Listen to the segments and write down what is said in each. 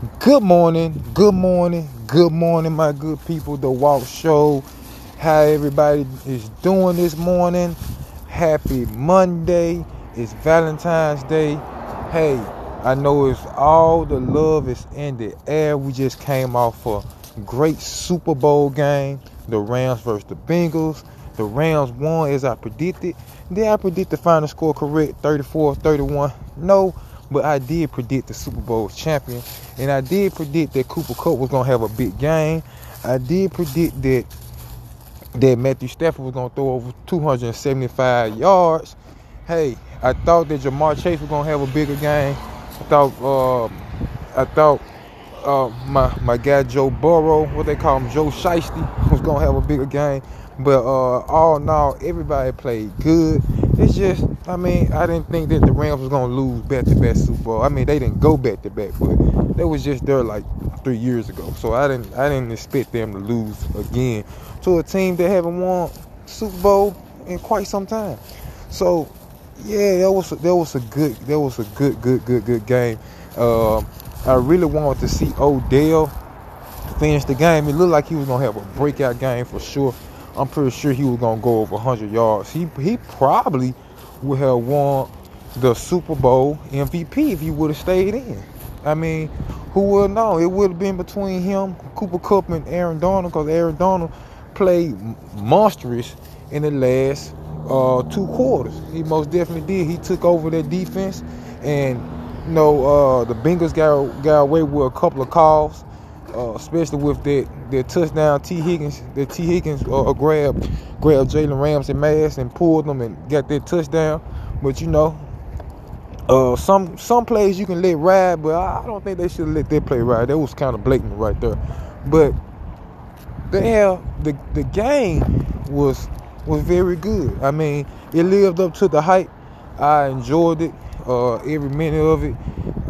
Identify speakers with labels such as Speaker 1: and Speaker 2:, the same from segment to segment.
Speaker 1: Good morning, good morning, good morning, my good people. The Walk Show. How everybody is doing this morning? Happy Monday. It's Valentine's Day. Hey, I know it's all the love is in the air. We just came off a great Super Bowl game. The Rams versus the Bengals. The Rams won as I predicted. Did I predict the final score correct? 34-31? No but I did predict the Super Bowl champion, and I did predict that Cooper Kupp was gonna have a big game. I did predict that that Matthew Stafford was gonna throw over 275 yards. Hey, I thought that Ja'Marr Chase was gonna have a bigger game. I thought uh, I thought uh, my my guy Joe Burrow, what they call him, Joe Shiesty, was gonna have a bigger game. But uh, all in all, everybody played good. It's just, I mean, I didn't think that the Rams was gonna lose back to back Super Bowl. I mean, they didn't go back to back, but they was just there like three years ago. So I didn't, I didn't expect them to lose again to a team that haven't won Super Bowl in quite some time. So yeah, that was that was a good, that was a good, good, good, good game. Uh, I really wanted to see Odell finish the game. It looked like he was gonna have a breakout game for sure. I'm pretty sure he was gonna go over 100 yards. He he probably would have won the Super Bowl MVP if he would have stayed in. I mean, who would know? It would have been between him, Cooper Kupp, and Aaron Donald, because Aaron Donald played monstrous in the last uh, two quarters. He most definitely did. He took over that defense, and you know uh, the Bengals got got away with a couple of calls uh, especially with that that touchdown Tee Higgins, that Tee Higgins uh, grabbed grabbed Jalen Ramsey mask and pulled them and got that touchdown. But you know, uh, some some plays you can let ride, but I don't think they should let that play ride. That was kind of blatant right there. But the hell, the the game was was very good. I mean, it lived up to the hype. I enjoyed it, uh, every minute of it.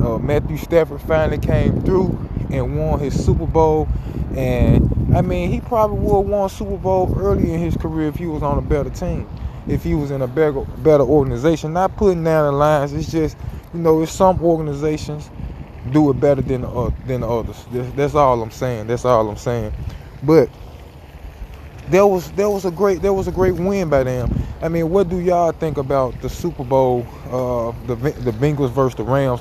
Speaker 1: Uh, Matthew Stafford finally came through and won his Super Bowl. And I mean, he probably would have won Super Bowl early in his career if he was on a better team, if he was in a better better organization. Not putting down the Lions. It's just you know, it's some organizations do it better than uh, than others. That's all I'm saying. That's all I'm saying. But there was there was a great there was a great win by them. I mean, what do y'all think about the Super Bowl? Uh, the the Bengals versus the Rams.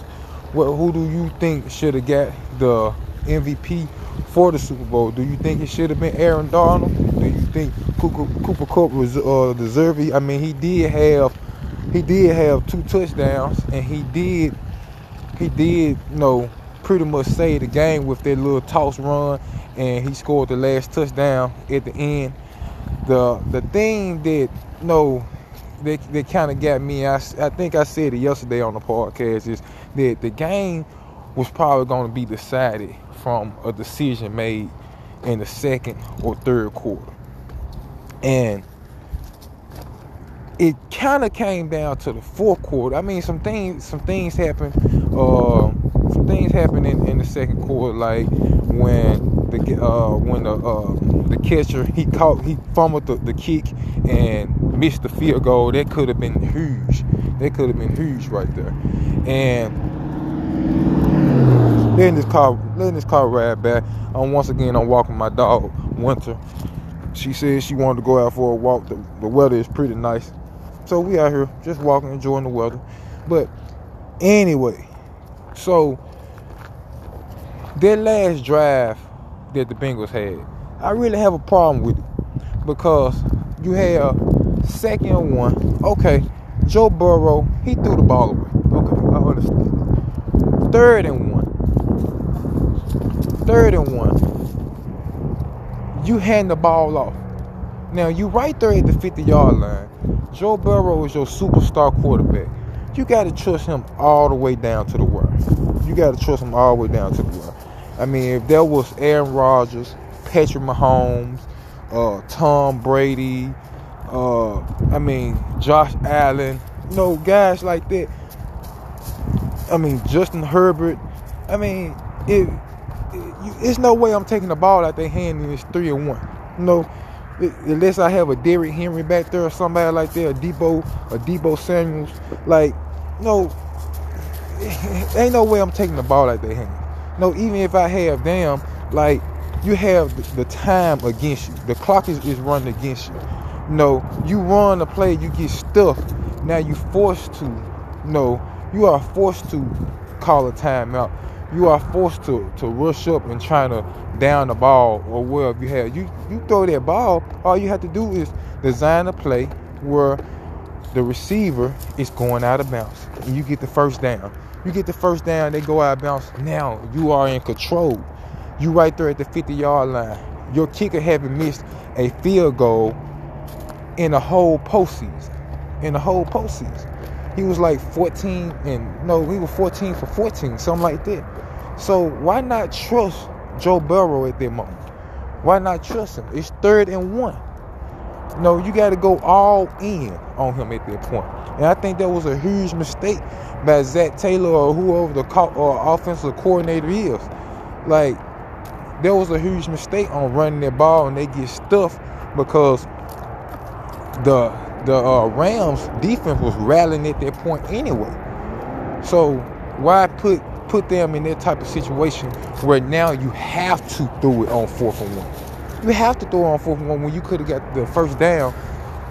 Speaker 1: What who do you think should have got the MVP for the Super Bowl? Do you think it should have been Aaron Donald? Do you think Cooper, Cooper Kupp was uh, deserving? I mean, he did have he did have two touchdowns, and he did he did you know pretty much save the game with that little toss run, and he scored the last touchdown at the end. The the thing that you know that, that kind of got me, I, I think I said it yesterday on the podcast, is that the game was probably going to be decided from a decision made in the second or third quarter. And it kind of came down to the fourth quarter. I mean, some things, some things happened. Uh, some things happened in, in the second quarter, like when the uh, when the uh, the catcher he caught he fumbled the, the kick and missed the field goal. That could have been huge. That could have been huge right there. And letting this car letting this car ride back. And once again I'm walking my dog, Winter. She said she wanted to go out for a walk. The, the weather is pretty nice. So we out here just walking, enjoying the weather. But anyway, so that last drive that the Bengals had, I really have a problem with it. Because you had second one. Okay, Joe Burrow, he threw the ball away. Okay, I understand. Third and third and one, you hand the ball off. Now you right there at the 50 yard line. Joe Burrow is your superstar quarterback. You got to trust him all the way down to the wire. You got to trust him all the way down to the wire. I mean, if there was Aaron Rodgers, Patrick Mahomes, uh, Tom Brady, uh, I mean Josh Allen, you know, guys like that. I mean Justin Herbert. I mean, if it's no way I'm taking the ball out their hand and it's three and one. You know, unless I have a Derrick Henry back there or somebody like that, a Deebo, a Deebo Samuels. Like, no, ain't no way I'm taking the ball out their hand. no, even if I have them, like you have the time against you. The clock is, is running against you. No, you run a play, you get stuffed. Now you forced to, no, you are forced to call a timeout. You are forced to to rush up and trying to down the ball or wherever you have. You you throw that ball, all you have to do is design a play where the receiver is going out of bounds and you get the first down. You get the first down, they go out of bounds. Now you are in control. You right there at the 50 yard line. Your kicker haven't missed a field goal in a whole postseason. In the whole postseason. He was like 14 and no, he was 14 for 14, something like that. So why not trust Joe Burrow at that moment? Why not trust him? It's third and one. No, you got to go all in on him at that point. And I think that was a huge mistake by Zac Taylor or whoever the co- or offensive coordinator is. Like, there was a huge mistake on running that ball and they get stuffed because the the uh, Rams defense was rallying at that point anyway. So why put put them in that type of situation where now you have to throw it on fourth and one? You have to throw it on fourth and one when you could have got the first down.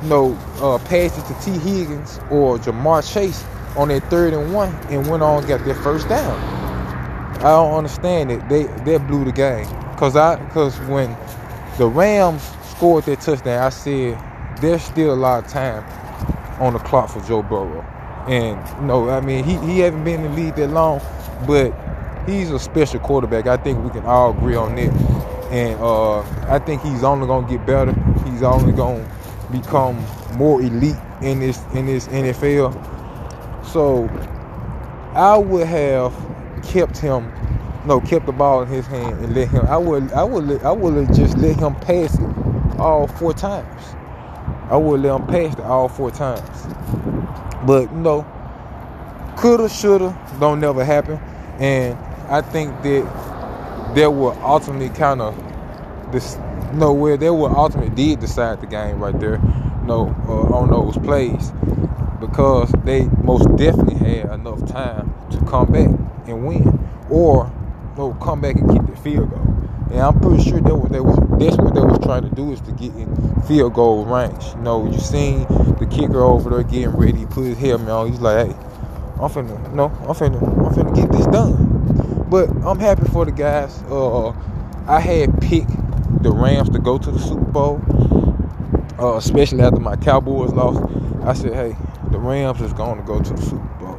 Speaker 1: You know, uh, pass it to Tee Higgins or Ja'Marr Chase on that third and one and went on and got their first down. I don't understand it. They they blew the game. Cause I cause when the Rams scored that touchdown, I said there's still a lot of time on the clock for Joe Burrow. And you know, I mean, he, he hasn't been in the league that long, but he's a special quarterback. I think we can all agree on that. And uh, I think he's only gonna get better. He's only gonna become more elite in this in this NFL. So I would have kept him, no, kept the ball in his hand and let him. I would I would I would have just let him pass it all four times. I would let him pass it all four times. But you know, coulda, shoulda, don't never happen. And I think that there will ultimately kind of this you know where they will ultimately did decide the game right there. You know, uh, on those plays because they most definitely had enough time to come back and win, or you know, come back and keep the field goal. And I'm pretty sure that what they was that's what they was trying to do is to get in field goal range. You know, you seen the kicker over there getting ready, put his helmet on. He's like, hey, I'm finna, no, I'm finna, I'm finna get this done. But I'm happy for the guys. Uh, I had picked the Rams to go to the Super Bowl, uh, especially after my Cowboys lost. I said, hey, the Rams is going to go to the Super Bowl.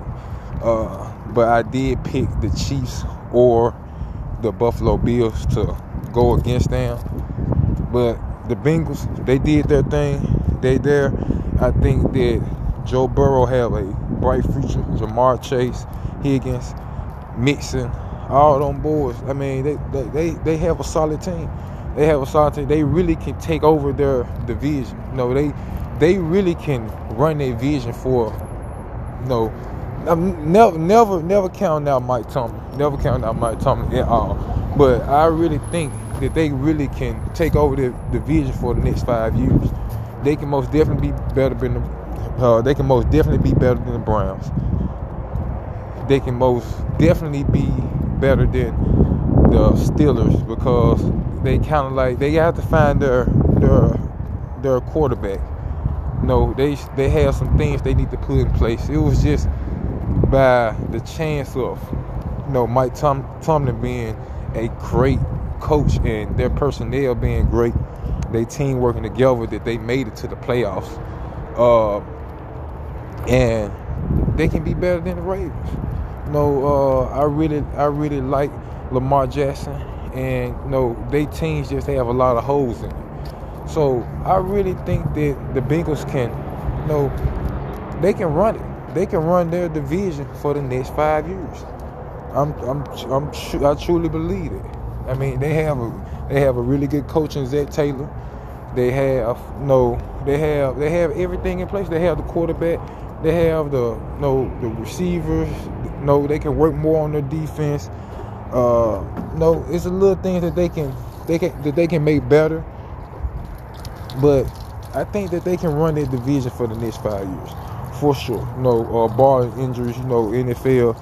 Speaker 1: Uh, but I did pick the Chiefs or the Buffalo Bills to go against them. But the Bengals, they did their thing. They there. I think that Joe Burrow have a bright future. Ja'Marr Chase, Higgins, Mixon, all them boys. I mean, they, they, they, they have a solid team. They have a solid team. They really can take over their division. You know, they they really can run their vision for you know I'm never, never, never count out Mike Tomlin. Never count out Mike Tomlin at all. But I really think that they really can take over the division for the next five years. They can most definitely be better than the. Uh, they can most definitely be better than the Browns. They can most definitely be better than the Steelers because they kind of like they have to find their their their quarterback. no, they they have some things they need to put in place. It was just by the chance of you know Mike Tom, Tomlin being a great coach and their personnel being great, they team working together that they made it to the playoffs. Uh, and they can be better than the Ravens. You know, uh, I really I really like Lamar Jackson and you know, they teams just have a lot of holes in it. So I really think that the Bengals can you know they can run it they can run their division for the next five years. I'm, I'm, I'm, I truly believe it. I mean, they have a, they have a really good coach in Zac Taylor. They have no, they have, they have everything in place. They have the quarterback. They have the, no, the receivers. No, they can work more on their defense. Uh, no, it's a little things that they can, they can, that they can make better. But I think that they can run their division for the next five years for sure. You know, uh, bar injuries, you know, NFL.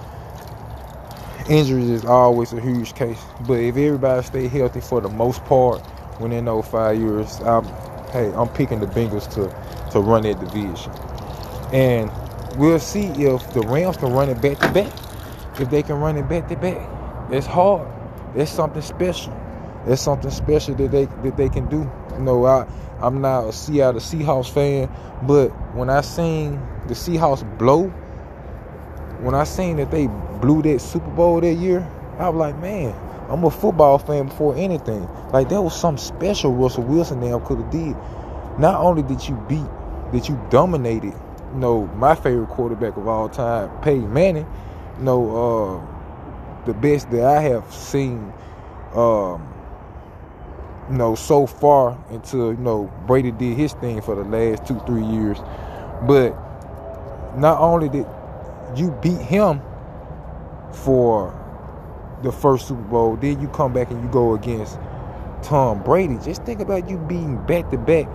Speaker 1: injuries is always a huge case. But if everybody stay healthy for the most part, within those five years, I'm, hey, I'm picking the Bengals to to run that division, and we'll see if the Rams can run it back to back. If they can run it back to back, it's hard. It's something special. It's something special that they that they can do. You know, I I'm not a Seattle Seahawks fan, but when I seen the Seahawks blow, when I seen that they blew that Super Bowl that year, I was like, man, I'm a football fan before anything. Like that was something special Russell Wilson now could have did. Not only did you beat, that you dominated, you know, my favorite quarterback of all time, Peyton Manning, you know, uh, the best that I have seen um, you know, so far until, you know, Brady did his thing for the last two, three years. But not only did you beat him for the first Super Bowl, then you come back and you go against Tom Brady. Just think about you being back to back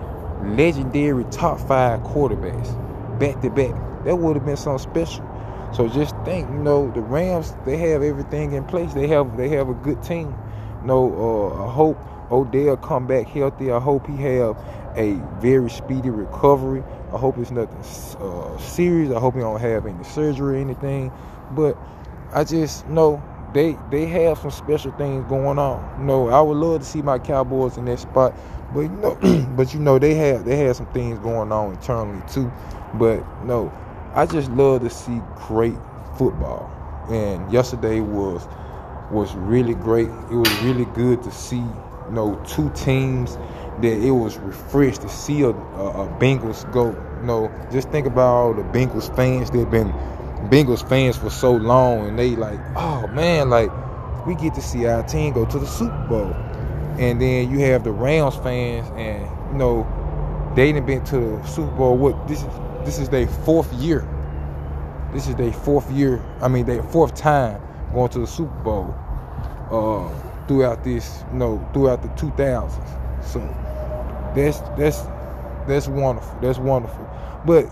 Speaker 1: legendary top five quarterbacks. Back to back. That would have been something special. So just think, you know, the Rams, they have everything in place. They have they have a good team. Know, uh, I hope Odell come back healthy. I hope he have a very speedy recovery. I hope it's nothing uh, serious. I hope he don't have any surgery or anything. But I just know they they have some special things going on. You know, I would love to see my Cowboys in that spot, but you know, but you know they have they have some things going on internally too. But no, I just love to see great football. And yesterday was was really great. It was really good to see you know, two teams that it was refreshed to see a, a, a Bengals go. You know, just think about all the Bengals fans that have been Bengals fans for so long, and they like, oh man, like we get to see our team go to the Super Bowl, and then you have the Rams fans, and you know, they didn't been to the Super Bowl. What this is? This is their fourth year. This is their fourth year. I mean, their fourth time going to the Super Bowl. Uh, throughout this, you know, throughout the 2000s. So that's that's that's wonderful. That's wonderful. But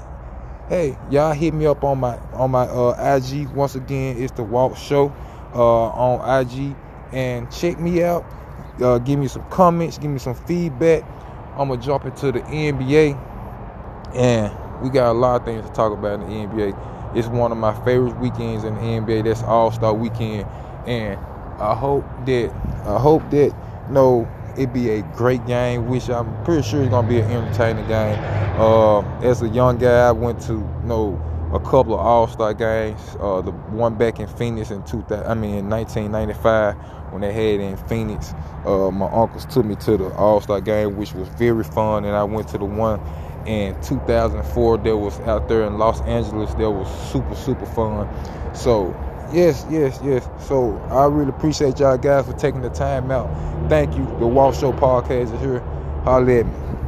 Speaker 1: hey, y'all hit me up on my on my uh, IG once again. It's the Walk Show uh, on IG, and check me out. Uh, give me some comments. Give me some feedback. I'm gonna jump into the NBA, and we got a lot of things to talk about in the NBA. It's one of my favorite weekends in the NBA. That's All Star Weekend, and I hope that I hope that you know it be a great game, which I'm pretty sure it's gonna be an entertaining game. Uh, as a young guy, I went to you know a couple of All Star games. Uh, the one back in Phoenix in 2000, I mean in 1995 when they had in Phoenix. Uh, my uncles took me to the All Star game, which was very fun, and I went to the one in 2004 that was out there in Los Angeles. That was super super fun. So Yes, yes, yes. So I really appreciate y'all guys for taking the time out. Thank you. The Walk Show podcast is here. Holla at me.